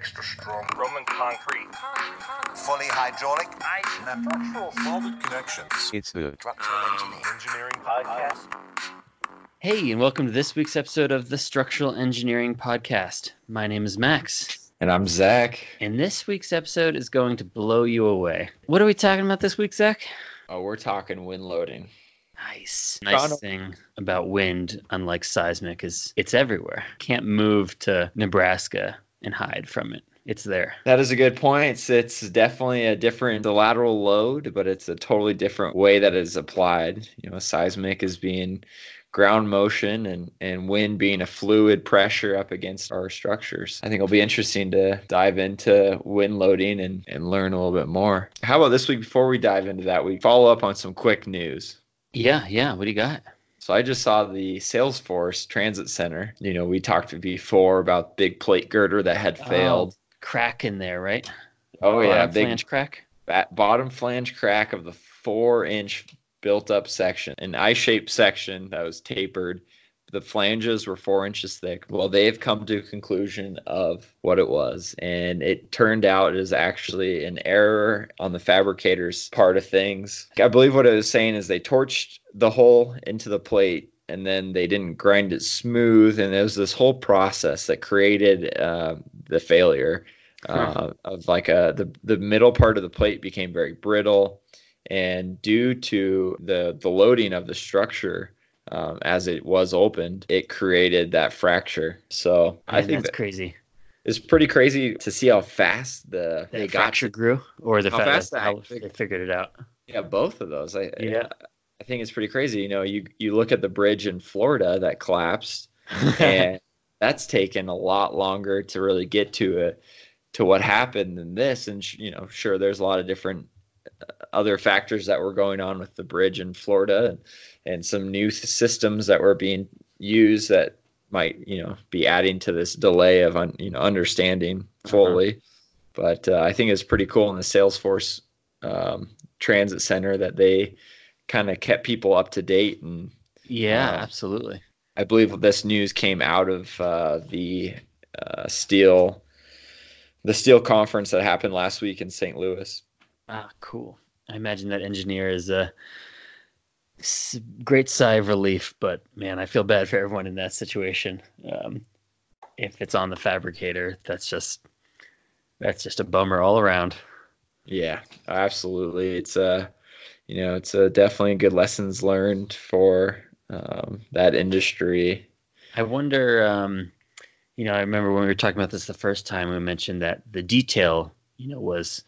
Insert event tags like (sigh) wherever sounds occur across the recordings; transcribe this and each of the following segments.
extra strong Roman concrete, fully hydraulic, natural solid connections. It's the Structural engineering, engineering podcast. Hey, and welcome to this week's episode of the Structural Engineering Podcast. My name is Max, and I'm Zach. and this week's episode is going to blow you away. What are we talking about this week, Zach? Oh, we're talking wind loading. Nice. Nice Toronto. thing about wind, unlike seismic, is it's everywhere. Can't move to Nebraska and hide from it. It's there. That is a good point. It's, it's definitely a different the lateral load, but it's a totally different way that it's applied. You know, seismic is being ground motion and, and wind being a fluid pressure up against our structures. I think it'll be interesting to dive into wind loading and, and learn a little bit more. How about this week before we dive into that, we follow up on some quick news. Yeah, yeah. What do you got? So I just saw the Salesforce Transit Center. You know, we talked before about big plate girder that had oh, failed. Crack in there, right? Oh, yeah, big flange crack. bottom flange crack of the four inch built up section, an I shaped section that was tapered. The flanges were four inches thick. Well, they've come to a conclusion of what it was, and it turned out it is actually an error on the fabricator's part of things. I believe what it was saying is they torched the hole into the plate and then they didn't grind it smooth, and there was this whole process that created uh, the failure uh, of like a the the middle part of the plate became very brittle, and due to the the loading of the structure um, as it was opened, it created that fracture. So I think that's that crazy. it's pretty crazy to see how fast the That they got fracture grew, or the How fact fast that that how they figured it out. yeah both of those. I Yeah. Think it's pretty crazy. You know, you you look at the bridge in Florida that collapsed (laughs) and that's taken a lot longer to really get to it to what happened than this and sh- you know sure there's a lot of different uh, other factors that were going on with the bridge in Florida and, and some new systems that were being used that might you know be adding to this delay of un, you know understanding fully but uh, I think it's pretty cool in the Salesforce um, Transit Center that they kind of kept people up to date and yeah, Uh, absolutely. I believe this news came out of uh, the uh, steel, the steel conference that happened last week in St. Louis. Ah, cool. I imagine that engineer is a great sigh of relief, but man, I feel bad for everyone in that situation. Um, if it's on the fabricator, that's just that's just a bummer all around. Yeah, absolutely. It's a, you know, it's a definitely good lessons learned for um, that industry. I wonder, um, you know, I remember when we were talking about this the first time, we mentioned that the detail, you know, was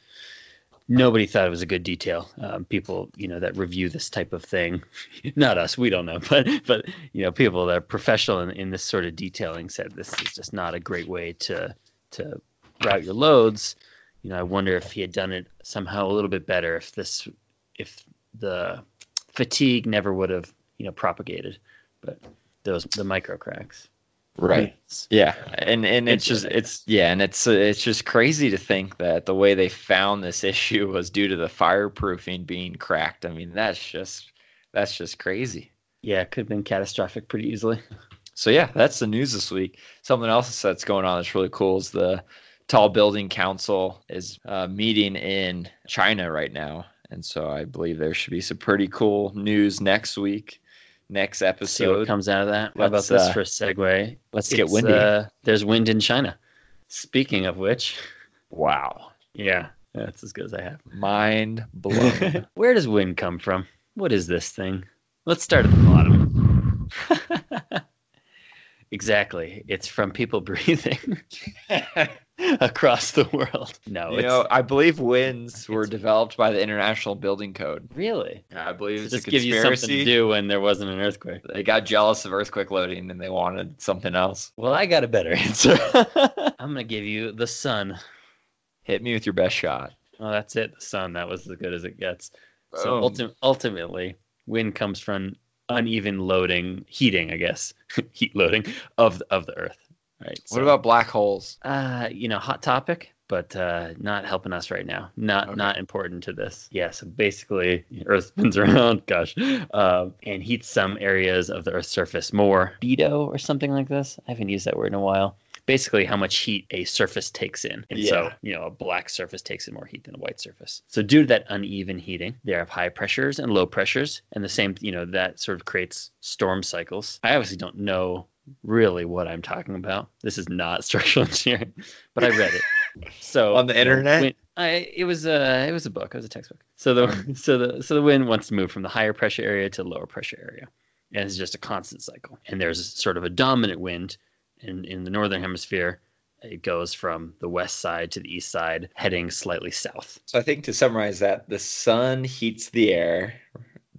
nobody thought it was a good detail. Um, people, you know, that review this type of thing, (laughs) not us, we don't know, (laughs) but but you know, people that are professional in, in this sort of detailing said this is just not a great way to to route your loads. You know, I wonder if he had done it somehow a little bit better, if this, if the fatigue never would have, you know, propagated, but those the micro cracks. Right. Yeah, and and it's just it's yeah, and it's it's just crazy to think that the way they found this (laughs) issue was due to the fireproofing being cracked. I mean, that's just that's just crazy. Yeah, it could have been catastrophic pretty easily. So yeah, that's the news this week. Something else that's going on that's really cool is the Tall Building Council is uh, meeting in China right now, and so I believe there should be some pretty cool news next week, next See what episode. comes out of that. What about this uh, for a segue? Let's get windy. Uh, there's wind in China. Speaking of which, wow, yeah, that's as good as I have. mind blown. (laughs) Where does wind come from? What is this thing? Let's start at the bottom. Exactly. It's from people (laughs) breathing (laughs) across the world. No, you it's know, I believe winds were developed by the International Building Code. really Yeah, I believe it's just a give you something to conspiracy. do when there wasn't an earthquake. They got jealous of earthquake loading and they wanted something else. Well, I got a better answer. (laughs) I'm gonna give you the sun. Hit me with your best shot. Oh, that's it. The sun. That was as good as it gets. So ulti- ultimately, wind comes from uneven loading, heating, I guess, (laughs) heat loading of of the Earth. Right. What so, about black holes? uh, you know, hot topic, but uh, not helping us right now. Not Okay. not important to this. Yeah. So basically, Earth spins (laughs) around. Gosh, um, and heats some areas of the Earth's surface more. Albedo or something like this. I haven't used that word in a while. Basically how much heat a surface takes in. And so, you know, a black surface takes in more heat than a white surface. So due to that uneven heating, there have high pressures and low pressures, and the same, you know, that sort of creates storm cycles. I obviously don't know really what I'm talking about. This is not (laughs) structural engineering, but I read it. So (laughs) On the internet? when- I it was a it was a book. It was a textbook. So the (laughs) so the so the wind wants to move from the higher pressure area to the lower pressure area, and it's just a constant cycle. And there's sort of a dominant wind in in the northern hemisphere. It goes from the west side to the east side, heading slightly south. So I think to summarize that, the sun heats the air,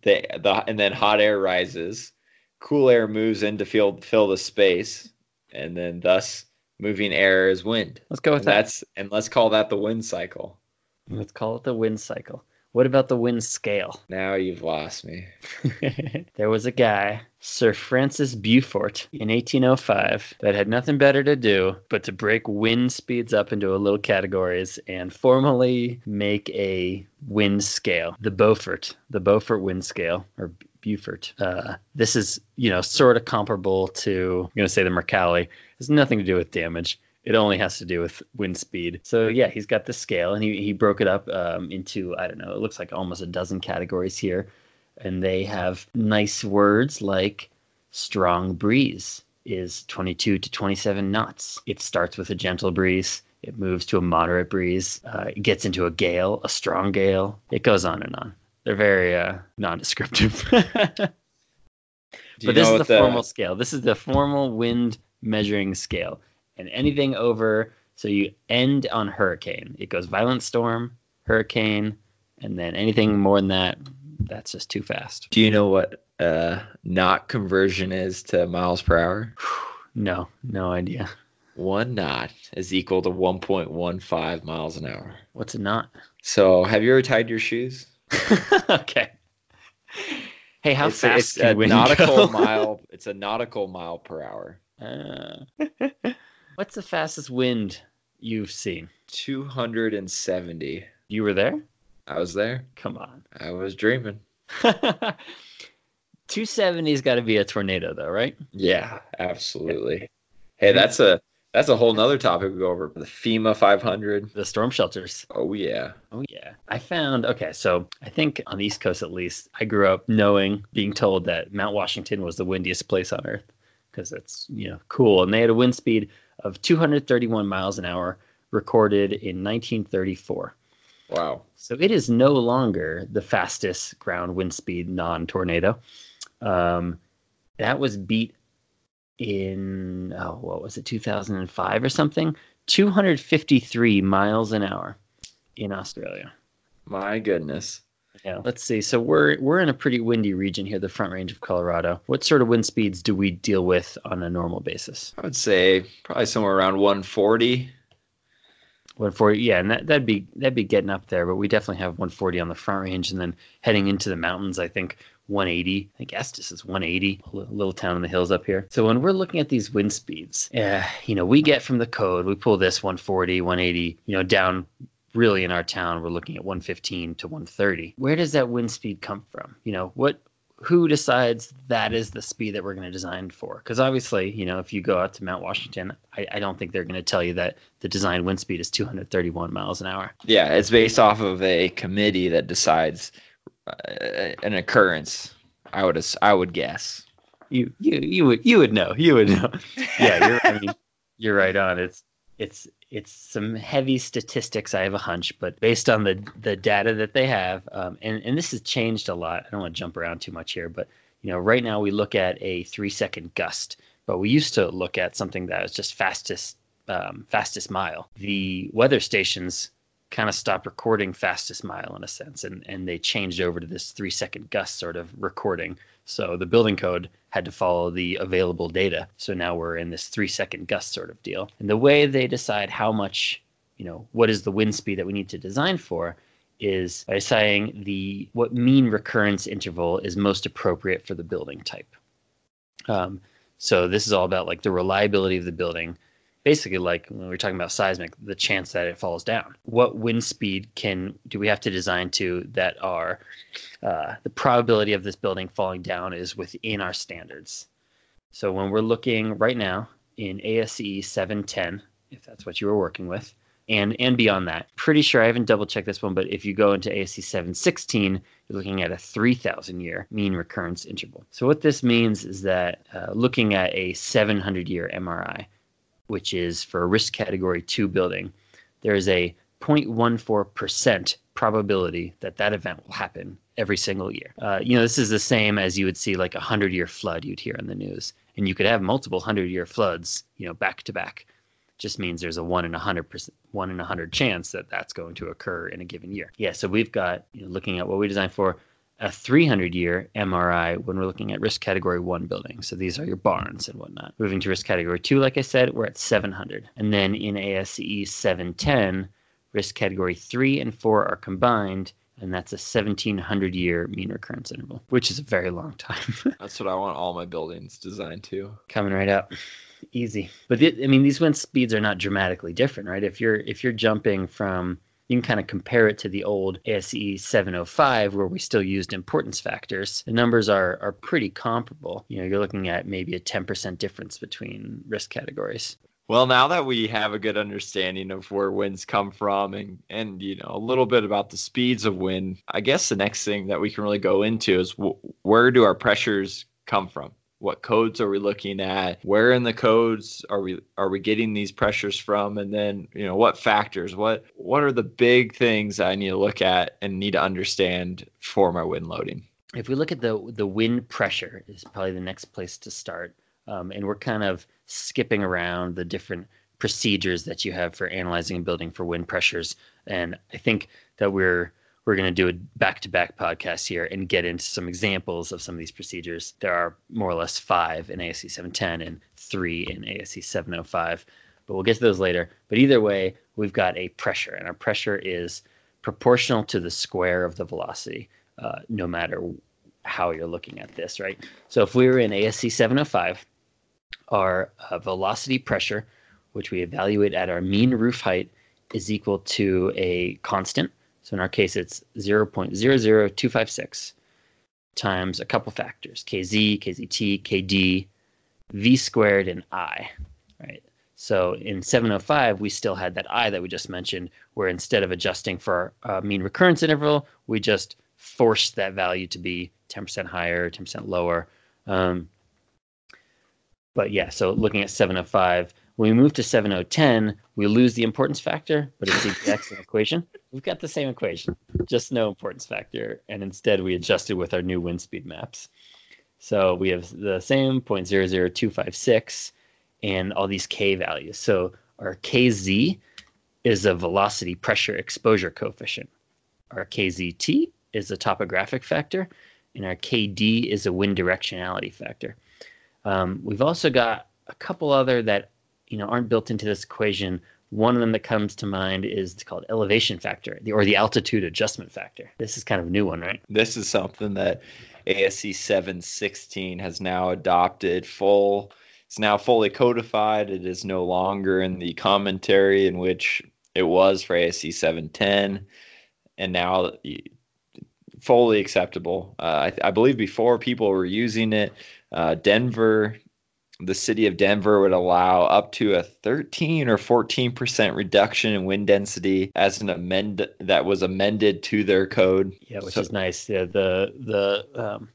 the, the and then hot air rises, cool air moves in to fill fill the space, and then thus moving air is wind. Let's go with And that. that's and let's call that the wind cycle. Let's call it the wind cycle. What about the wind scale? Now you've lost me. (laughs) there was a guy, Sir Francis Beaufort, in 1805, that had nothing better to do but to break wind speeds up into a little categories and formally make a wind scale, the Beaufort, the Beaufort wind scale, or Beaufort. Uh, this is, you know, sort of comparable to, I'm going to say the Mercalli. It has nothing to do with damage. It only has to do with wind speed. So yeah, he's got the scale, and he, he broke it up um, into I don't know. It looks like almost a dozen categories here, and they have nice words like strong breeze is 22 to 27 knots. It starts with a gentle breeze. It moves to a moderate breeze. Uh, it gets into a gale, a strong gale. It goes on and on. They're very uh, non-descriptive. (laughs) but this is what the formal scale. This is the formal wind measuring scale. And anything over, so you end on hurricane. It goes violent storm, hurricane, and then anything more than that, that's just too fast. Do you know what uh knot conversion is to miles per hour? (sighs) No, no idea. One knot is equal to 1.15 miles an hour. What's a knot? So, have you ever tied your shoes? (laughs) okay. Hey, how it's, fast it's can a nautical mile. (laughs) It's a nautical mile per hour. Uh, (laughs) what's the fastest wind you've seen? 270. You were there? I was there. Come on. I was dreaming. 270's got to be a tornado, though, right? Yeah, absolutely. Hey, that's a that's a whole nother topic we go over. The FEMA 500. The storm shelters. Oh yeah. Oh yeah. I found okay, so I think on the East Coast at least, I grew up knowing, being told that Mount Washington was the windiest place on earth because it's, you know, cool. And they had a wind speed of 231 miles an hour recorded in 1934. Wow. So it is no longer the fastest ground wind speed non-tornado. Um, that was beat in oh what was it 2005 or something 253 miles an hour in australia My goodness. Yeah. Let's see. So we're we're in a pretty windy region here the front range of colorado. What sort of wind speeds do we deal with on a normal basis? I would say probably somewhere around 140. 140 yeah and that, that'd be that'd be getting up there but we definitely have 140 on the front range and then heading into the mountains i think 180 i think estes is 180 a little town in the hills up here. So when we're looking at these wind speeds uh, you know we get from the code we pull this 140 180 you know down really in our town we're looking at 115 to 130 where does that wind speed come from you know what who decides that is the speed that we're going to design for? Because obviously, you know, if you go out to Mount Washington, I, I don't think they're going to tell you that the design wind speed is 231 miles an hour. Yeah, it's based off of a committee that decides uh, an occurrence. I would I would guess. You you you would you would know. You would know. (laughs) Yeah, you're I mean, you're right on. It's it's it's some heavy statistics. I have a hunch, but based on the the data that they have, um, and and this has changed a lot. I don't want to jump around too much here, but you know, right now we look at a three second gust, but we used to look at something that was just fastest um, fastest mile. The weather stations kind of stopped recording fastest mile in a sense, and and they changed over to this three second gust sort of recording. So the building code had to follow the available data. So now we're in this three second gust sort of deal. And the way they decide how much, you know, what is the wind speed that we need to design for is by saying the what mean recurrence interval is most appropriate for the building type. Um, so this is all about like the reliability of the building. Basically, like when we're talking about seismic, the chance that it falls down. What wind speed can do we have to design to that are uh, the probability of this building falling down is within our standards. So when we're looking right now in ASCE 710, if that's what you were working with, and and beyond that. Pretty sure I haven't double checked this one, but if you go into ASCE 716, you're looking at a 3,000 year mean recurrence interval. So what this means is that uh, looking at a 700 year MRI, which is for a risk category two building, there is a 0.14% probability that that event will happen every single year. Uh, you know, this is the same as you would see like a 100 year flood you'd hear on the news. And you could have multiple 100 year floods, you know, back to back just means there's a one in a hundred percent, one in a hundred chance that that's going to occur in a given year. Yeah, so we've got you know, looking at what we designed for a 300 year MRI when we're looking at risk category one buildings. So these are your barns and whatnot. Moving to risk category two, like I said, we're at 700. And then in ASCE 710, risk category three and four are combined, and that's a 1700 year mean recurrence interval, which is a very long time. (laughs) That's what I want all my buildings designed to. Coming right up easy. But the, I mean, these wind speeds are not dramatically different, right? If you're if you're jumping from you can kind of compare it to the old ASCE 705 where we still used importance factors. The numbers are are pretty comparable. You know, you're looking at maybe a 10% difference between risk categories. Well, now that we have a good understanding of where winds come from and and you know a little bit about the speeds of wind, I guess the next thing that we can really go into is w- where do our pressures come from? What codes are we looking at? Where in the codes are we are we getting these pressures from? And then you know what factors what what are the big things i need to look at and need to understand for my wind loading? If we look at the the wind pressure is probably the next place to start. Um, and we're kind of skipping around the different procedures that you have for analyzing and building for wind pressures. And i think that we're we're going to do a back-to-back podcast here and get into some examples of some of these procedures. There are more or less five in ASCE 710 and three in ASCE 705, but we'll get to those later. But either way, we've got a pressure, and our pressure is proportional to the square of the velocity, uh, no matter how you're looking at this, right? So if we were in ASCE 705, our uh, velocity pressure, which we evaluate at our mean roof height, is equal to a constant so in our case, it's 0.00256 times a couple factors, kz, kzt, kd, v squared, and i, right? So in 705, we still had that i that we just mentioned, where instead of adjusting for our uh, mean recurrence interval, we just forced that value to be 10% higher, 10% lower. Um, but yeah, so looking at 705, when we move to 7010, we lose the importance factor, but it's the exact same equation. We've got the same equation, just no importance factor, and instead we adjusted with our new wind speed maps. So we have the same 0.00256 and all these k values. So our kz is a velocity pressure exposure coefficient. Our kzt is a topographic factor, and our kd is a wind directionality factor. Um, we've also got a couple other that you know aren't built into this equation. One of them that comes to mind is called elevation factor, or the altitude adjustment factor. This is kind of a new one, right? This is something that ASCE 716 has now adopted full. It's now fully codified. It is no longer in the commentary in which it was for ASCE 710, and now fully acceptable. Uh, I, I, believe before people were using it. Uh, Denver the city of Denver would allow up to a 13 or 14% reduction in wind density as an amend that was amended to their code. Yeah, which so, is nice. Yeah, the the um,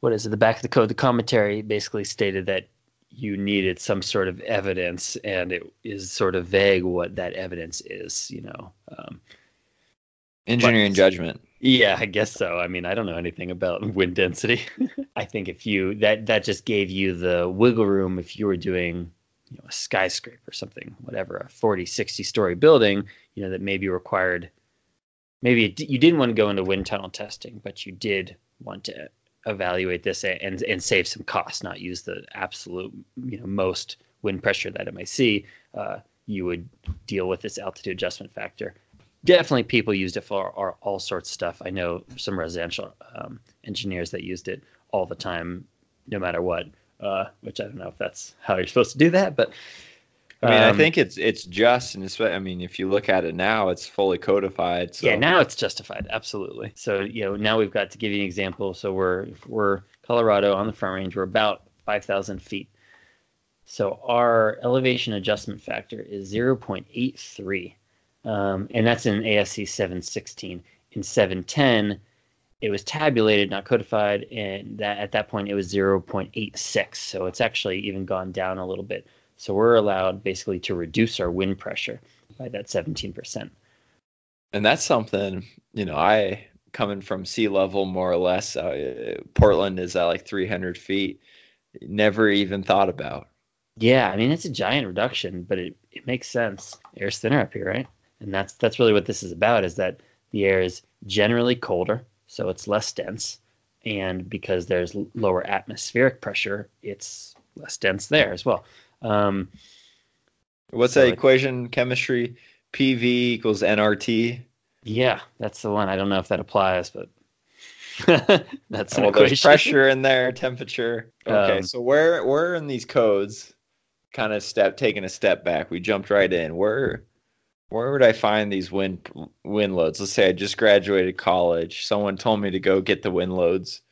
what is it? The back of the code, the commentary basically stated that you needed some sort of evidence, and it is sort of vague what that evidence is. You know, um, engineering but, judgment. Yeah, I guess so. I mean, I don't know anything about (laughs) wind density. I think if you that that just gave you the wiggle room if you were doing you know a skyscraper or something, whatever, a 40, 60 story building, you know, that maybe required maybe it, you didn't want to go into wind tunnel testing, but you did want to evaluate this and and save some costs, not use the absolute you know most wind pressure that it might see. Uh, you would deal with this altitude adjustment factor definitely people used it for all, all sorts of stuff. I know some residential um, engineers that used it all the time, no matter what. Uh, which I don't know if that's how you're supposed to do that, but I mean, um, I think it's it's just, and it's, I mean, if you look at it now, it's fully codified. So. Yeah, now it's justified, absolutely. So you know, now we've got to give you an example. So we're we're Colorado on the Front Range. We're about five thousand feet So our elevation adjustment factor is 0.83, um, and that's in ASCE 716. In 710, it was tabulated, not codified, and that at that point it was 0.86. So it's actually even gone down a little bit. So we're allowed basically to reduce our wind pressure by that 17%. And that's something, you know, I coming from sea level more or less, uh, Portland is at like 300 feet, never even thought about. Yeah, I mean it's a giant reduction, but it, it makes sense. Air's thinner up here, right? And that's that's really what this is about is that the air is generally colder, so it's less dense, and because there's lower atmospheric pressure, it's less dense there as well. Um, What's So that equation? Chemistry PV equals nRT. yeah, that's the one. I don't know if that applies, but (laughs) that's an Well, there's pressure in there, temperature. Okay, Um, so where where in these codes, kind of step taking a step back, we jumped right in. Where where would I find these wind wind loads? Let's say I just graduated college. Someone told me to go get the wind loads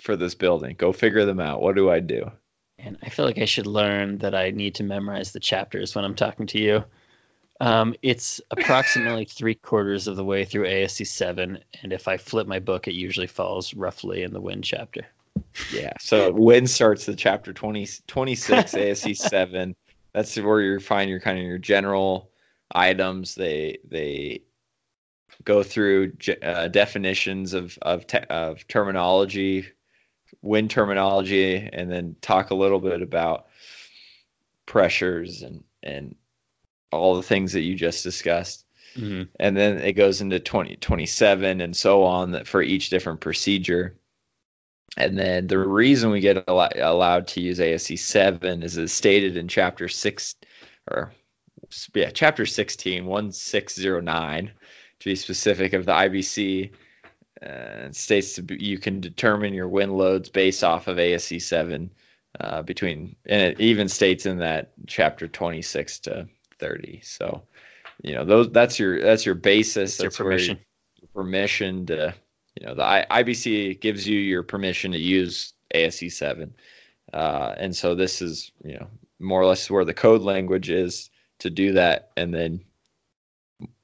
for this building. Go figure them out. What do I do? And I feel like I should learn that I need to memorize the chapters when I'm talking to you. Um, it's approximately (laughs) three quarters of the way through ASCE 7, and if I flip my book, it usually falls roughly in the wind chapter. Yeah. So wind starts the chapter 20, 26, ASCE 7. (laughs) That's where you find your kind of your general items. They they go through uh, definitions of of, te- of terminology, wind terminology, and then talk a little bit about pressures and and all the things that you just discussed Mm-hmm. and then it goes into 2027 and so on that for each different procedure and then the reason we get al- allowed to use ASCE 7 is it's stated in chapter 6 or yeah chapter 16 1609 to be specific of the IBC uh, states to be, you can determine your wind loads based off of ASCE 7 uh, between and it even states in that chapter 26 to 30 so you know those that's your that's your basis. Your that's where permission. your permission to you know the I, IBC gives you your permission to use ASCE 7 uh, and so this is you know more or less where the code language is to do that and then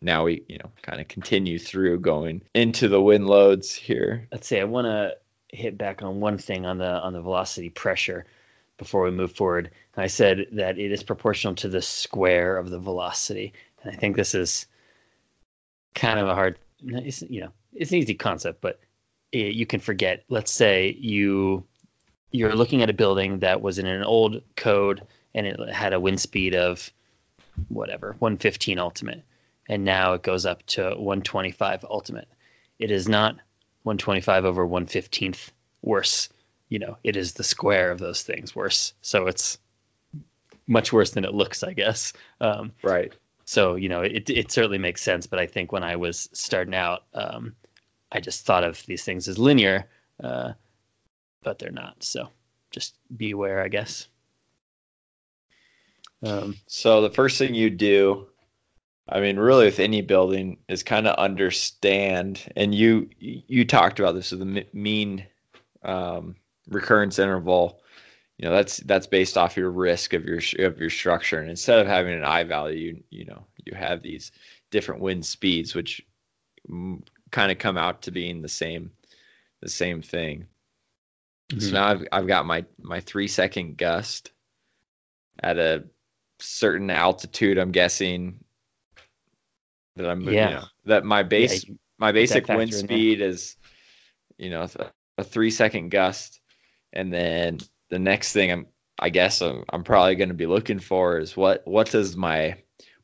now we you know kind of continue through going into the wind loads here Let's see. I want to hit back on one thing on the on the velocity pressure before we move forward. I said that it is proportional to the square of the velocity, and I think this is kind of a hard. It's, you know, it's an easy concept, but it, you can forget. Let's say you you're looking at a building that was in an old code and it had a wind speed of whatever 115 ultimate, and now it goes up to 125 ultimate. It is not 125 over 115th worse. You know, it is the square of those things worse. So it's much worse than it looks, I guess. Um, right so you know, it it certainly makes sense. But I think when I was starting out, um, I just thought of these things as linear, uh, but they're not. So just be aware, I guess. Um, So the first thing you do, I mean, really with any building, is kind of understand. And you you talked about this with the mean um, recurrence interval. You know, that's that's based off your risk of your of your structure. And instead of having an I value, you you know, you have these different wind speeds, which kind of come out to being the same the same thing. So Mhm. now I've I've got my my three second gust at a certain altitude. I'm guessing that I'm Yeah. you know, that my base yeah, my basic wind speed is you know a, a three second gust, and then the next thing I'm I guess I'm, I'm probably going to be looking for is what what does my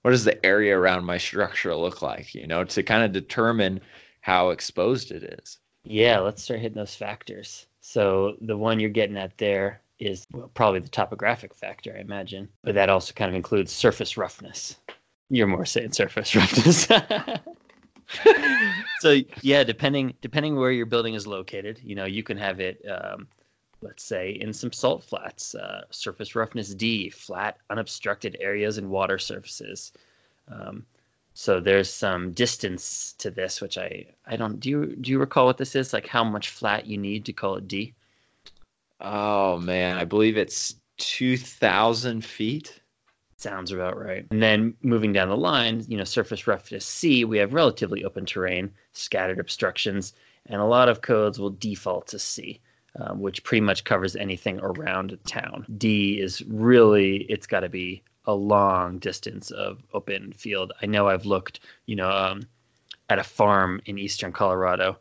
what does the area around my structure look like? You know, to kind of determine how exposed it is. Yeah, let's start hitting those factors. So the one you're getting at there is probably the topographic factor, I imagine, but that also kind of includes surface roughness. You're more saying surface (laughs) roughness. (laughs) so yeah, depending depending where your building is located, you know, you can have it, um, let's say, in some salt flats, uh, surface roughness D, flat, unobstructed areas and water surfaces. Um, so there's some distance to this, which I I don't do. You, do you recall what this is? Like how much flat you need to call it D? Oh man, I believe it's 2,000 feet. Sounds about right. And then moving down the line, you know, surface roughness C, we have relatively open terrain, scattered obstructions, and a lot of codes will default to C, um, which pretty much covers anything around town. D is really, it's got to be a long distance of open field. I know I've looked, you know, um, at a farm in eastern Colorado,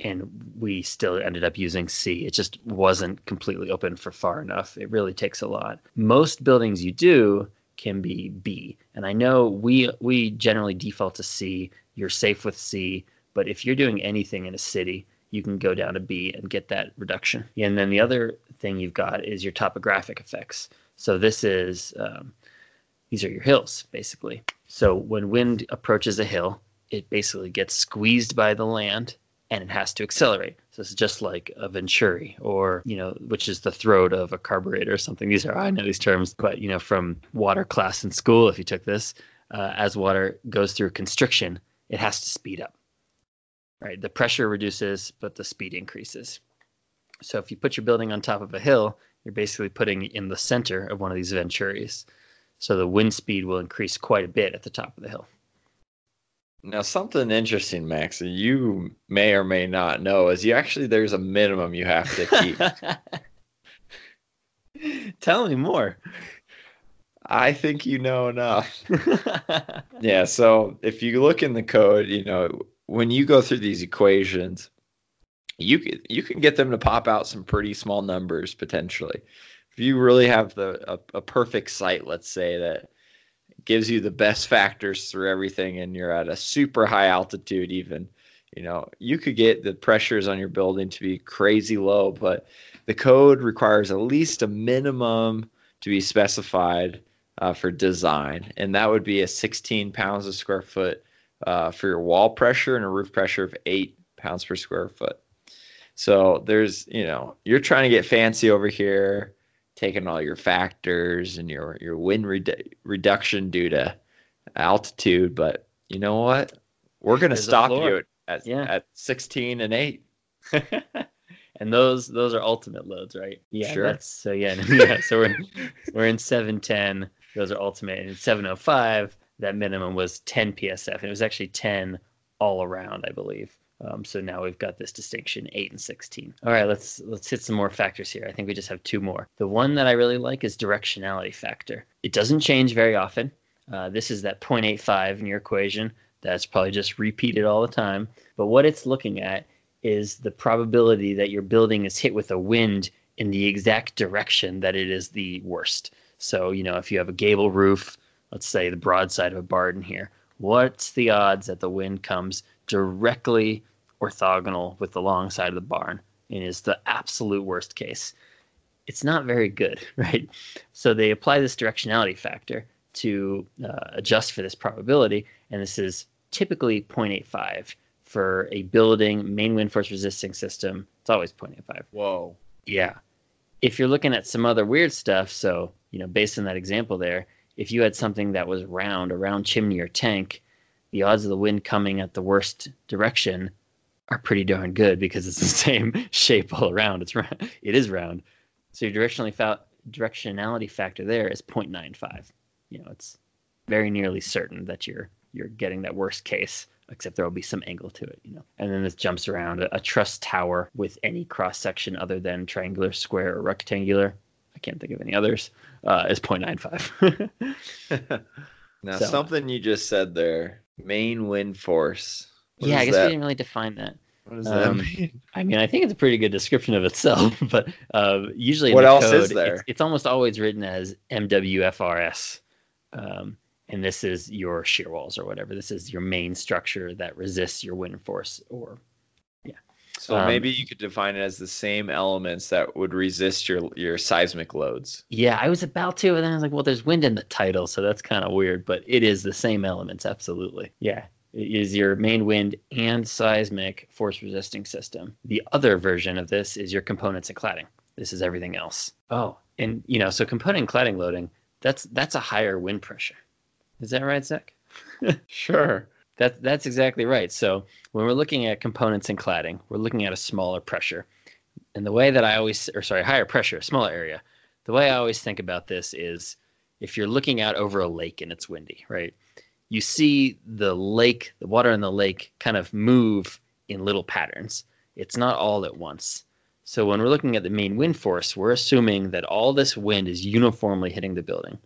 and we still ended up using C. It just wasn't completely open for far enough. It really takes a lot. Most buildings you do can be B, and I know we we generally default to C. You're safe with C, but if you're doing anything in a city, you can go down to B and get that reduction. And then the other thing you've got is your topographic effects. So this is um, these are your hills basically. So when wind approaches a hill, it basically gets squeezed by the land and it has to accelerate. So it's just like a venturi or, you know, which is the throat of a carburetor or something. These are, I know these terms, but, you know, from water class in school, if you took this, uh, as water goes through constriction, it has to speed up, right? The pressure reduces, but the speed increases. So if you put your building on top of a hill, you're basically putting in the center of one of these venturis. So the wind speed will increase quite a bit at the top of the hill. Now, something interesting, Max, that you may or may not know is you actually there's a minimum you have to keep. (laughs) Tell me more. I think you know enough. (laughs) yeah, so if you look in the code, you know, when you go through these equations, you can you can get them to pop out some pretty small numbers potentially. If you really have the a, a perfect site, let's say that gives you the best factors through everything and you're at a super high altitude even you know you could get the pressures on your building to be crazy low but the code requires at least a minimum to be specified uh, for design. And that would be a 16 pounds a square foot uh, for your wall pressure and a roof pressure of 8 pounds per square foot. So there's you know you're trying to get fancy over here taking all your factors and your your wind redu- reduction due to altitude. But you know what? We're going to stop you at at, yeah. at 16 and 8. (laughs) and those those are ultimate loads, right? Yeah, sure. That's, so yeah, (laughs) yeah. So we're we're in 710. Those are ultimate. And in 705, that minimum was 10 PSF. And it was actually 10 all around, I believe. Um, so now we've got this distinction, eight and sixteen. All right, let's let's hit some more factors here. I think we just have two more. The one that I really like is directionality factor. It doesn't change very often. Uh, this is that 0.85 in your equation. That's probably just repeated all the time. But what it's looking at is the probability that your building is hit with a wind in the exact direction that it is the worst. So, you know, if you have a gable roof, let's say the broadside of a barn here, what's the odds that the wind comes directly orthogonal with the long side of the barn and is the absolute worst case. It's not very good, (laughs) right? So they apply this directionality factor to uh, adjust for this probability, and this is typically 0.85 for a building main wind force resisting system. It's always 0.85. Whoa. Yeah. If you're looking at some other weird stuff, so you know, based on that example there, if you had something that was round, a round chimney or tank, the odds of the wind coming at the worst direction are pretty darn good because it's the (laughs) same shape all around. It's round. (laughs) It is round. So your directionally fa- directionality factor there is 0.95. You know, it's very nearly certain that you're you're getting that worst case, except there will be some angle to it. You know, and then this jumps around a, a truss tower with any cross section other than triangular, square, or rectangular. I can't think of any others. Uh, is 0.95. (laughs) now, so, something you just said there Main wind force. What yeah, I guess that? we didn't really define that. What does that um, mean? I mean, I think it's a pretty good description of itself, (laughs) but uh, usually what else code, is there? It's, it's, almost always written as MWFRS, um, and this is your shear walls or whatever. This is your main structure that resists your wind force, or yeah. So um, maybe you could define it as the same elements that would resist your your seismic loads. Yeah, I was about to, and then I was like, well, there's wind in the title, so that's kind of weird, but it is the same elements, absolutely. Yeah, it is your main wind and seismic force resisting system. The other version of this is your components and cladding. This is everything else. Oh, and you know, so component and cladding loading, that's that's a higher wind pressure. Is that right, Zach? (laughs) sure. That, that's exactly right. So when we're looking at components and cladding, we're looking at a smaller pressure. And the way that I always, or sorry, higher pressure, smaller area. the way I always think about this is if you're looking out over a lake and it's windy, right? You see the lake, the water in the lake kind of move in little patterns. It's not all at once. So when we're looking at the main wind force, we're assuming that all this wind is uniformly hitting the building.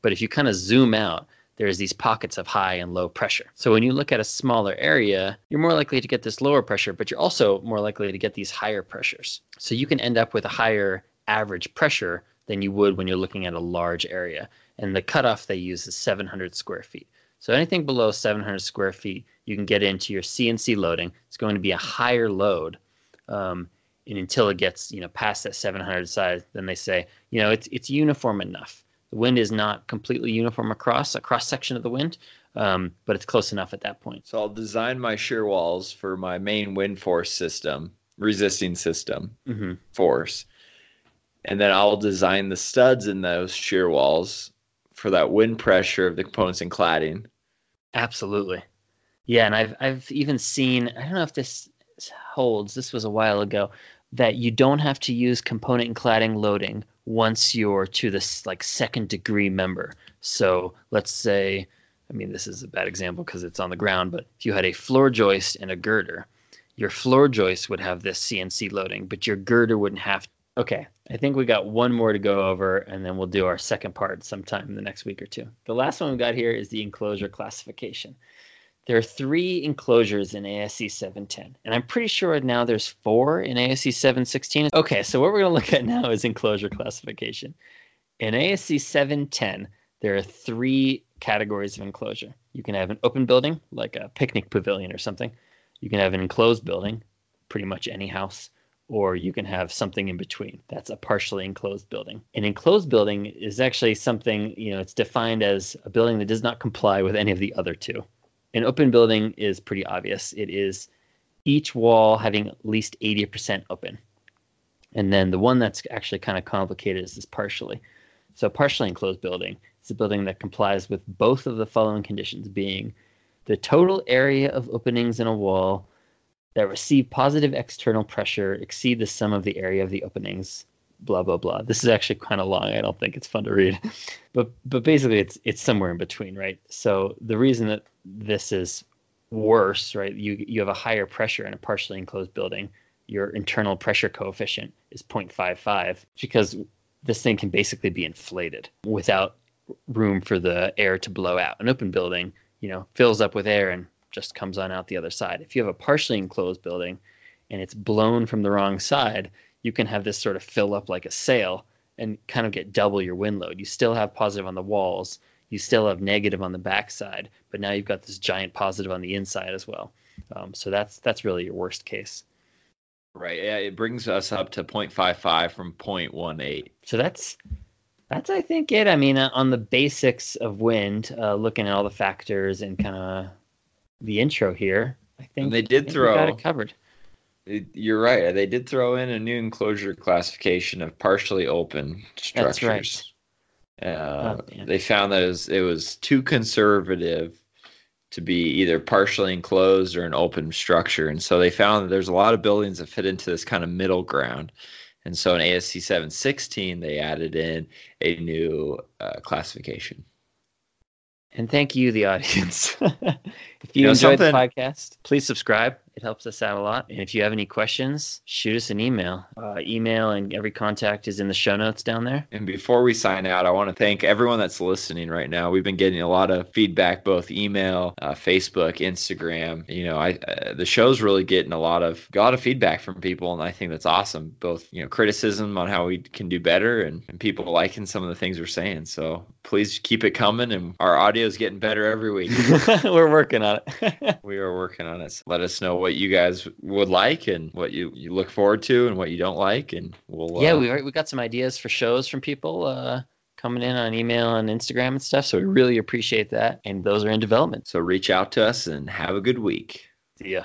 But if you kind of zoom out, there's these pockets of high and low pressure. So when you look at a smaller area, you're more likely to get this lower pressure, but you're also more likely to get these higher pressures. So you can end up with a higher average pressure than you would when you're looking at a large area. And the cutoff they use is 700 square feet. So anything below 700 square feet, you can get into your CNC loading. It's going to be a higher load. Um, and until it gets you know past that 700 size, then they say you know it's it's uniform enough. The wind is not completely uniform across a cross section of the wind, um, but it's close enough at that point. So I'll design my shear walls for my main wind force system, resisting system hmm force. And then I'll design the studs in those shear walls for that wind pressure of the components and cladding. Absolutely. Yeah, and I've I've even seen I don't know if this holds. This was a while ago that you don't have to use component and cladding loading once you're to this like second degree member. So let's say, I mean this is a bad example because it's on the ground, but if you had a floor joist and a girder, your floor joist would have this CNC loading, but your girder wouldn't have. Okay, I think we got one more to go over, and then we'll do our second part sometime in the next week or two. The last one we got here is the enclosure classification. There are three enclosures in ASCE 710, and I'm pretty sure now there's four in ASCE 716. Okay, so what we're going to look at now is enclosure classification. In ASCE 710, there are three categories of enclosure. You can have an open building, like a picnic pavilion or something. You can have an enclosed building, pretty much any house, or you can have something in between. That's a partially enclosed building. An enclosed building is actually something, you know, it's defined as a building that does not comply with any of the other two. An open building is pretty obvious. It is each wall having at least 80% open. And then the one that's actually kind of complicated is this partially. So, partially enclosed building is a building that complies with both of the following conditions being the total area of openings in a wall that receive positive external pressure exceed the sum of the area of the openings blah blah blah this is actually kind of long i don't think it's fun to read (laughs) but but basically it's it's somewhere in between right so the reason that this is worse right? You you have a higher pressure in a partially enclosed building. Your internal pressure coefficient is 0.55 because this thing can basically be inflated without room for the air to blow out. An open building you know fills up with air and just comes on out the other side. If you have a partially enclosed building and it's blown from the wrong side you can have this sort of fill up like a sail and kind of get double your wind load. You still have positive on the walls, you still have negative on the backside, but now you've got this giant positive on the inside as well. Um, so that's that's really your worst case. Right. Yeah, it brings us up to 0.55 from 0.18. So that's that's I think it. I mean, uh, on the basics of wind, uh, looking at all the factors and kind of the intro here, I think And they did think we got throw- it covered. It- You're right. They did throw in a new enclosure classification of partially open That's structures. right. Uh, Oh, they found that it was, it was too conservative to be either partially enclosed or an open structure. And so they found that there's a lot of buildings that fit into this kind of middle ground. And so in ASCE 716, they added in a new uh, classification. And thank you, the audience. (laughs) if you, You know, enjoyed the podcast, please subscribe. It helps us out a lot. And if you have any questions, shoot us an email. Uh, email and every contact is in the show notes down there. And before we sign out, I want to thank everyone that's listening right now. We've been getting a lot of feedback, both email, uh, Facebook, Instagram. You know, I uh, the show's really getting a lot of a lot of feedback from people, and I think that's awesome. Both you know, criticism on how we can do better, and, and people liking some of the things we're saying. So please keep it coming, and our audio is getting better every week. (laughs) We're working on it. (laughs) we are working on it. So let us know what you guys would like and what you, you look forward to and what you don't like, and we'll yeah, uh, we we got some ideas for shows from people uh, coming in on email and Instagram and stuff. So we really appreciate that. And those are in development. so reach out to us and have a good week. See ya.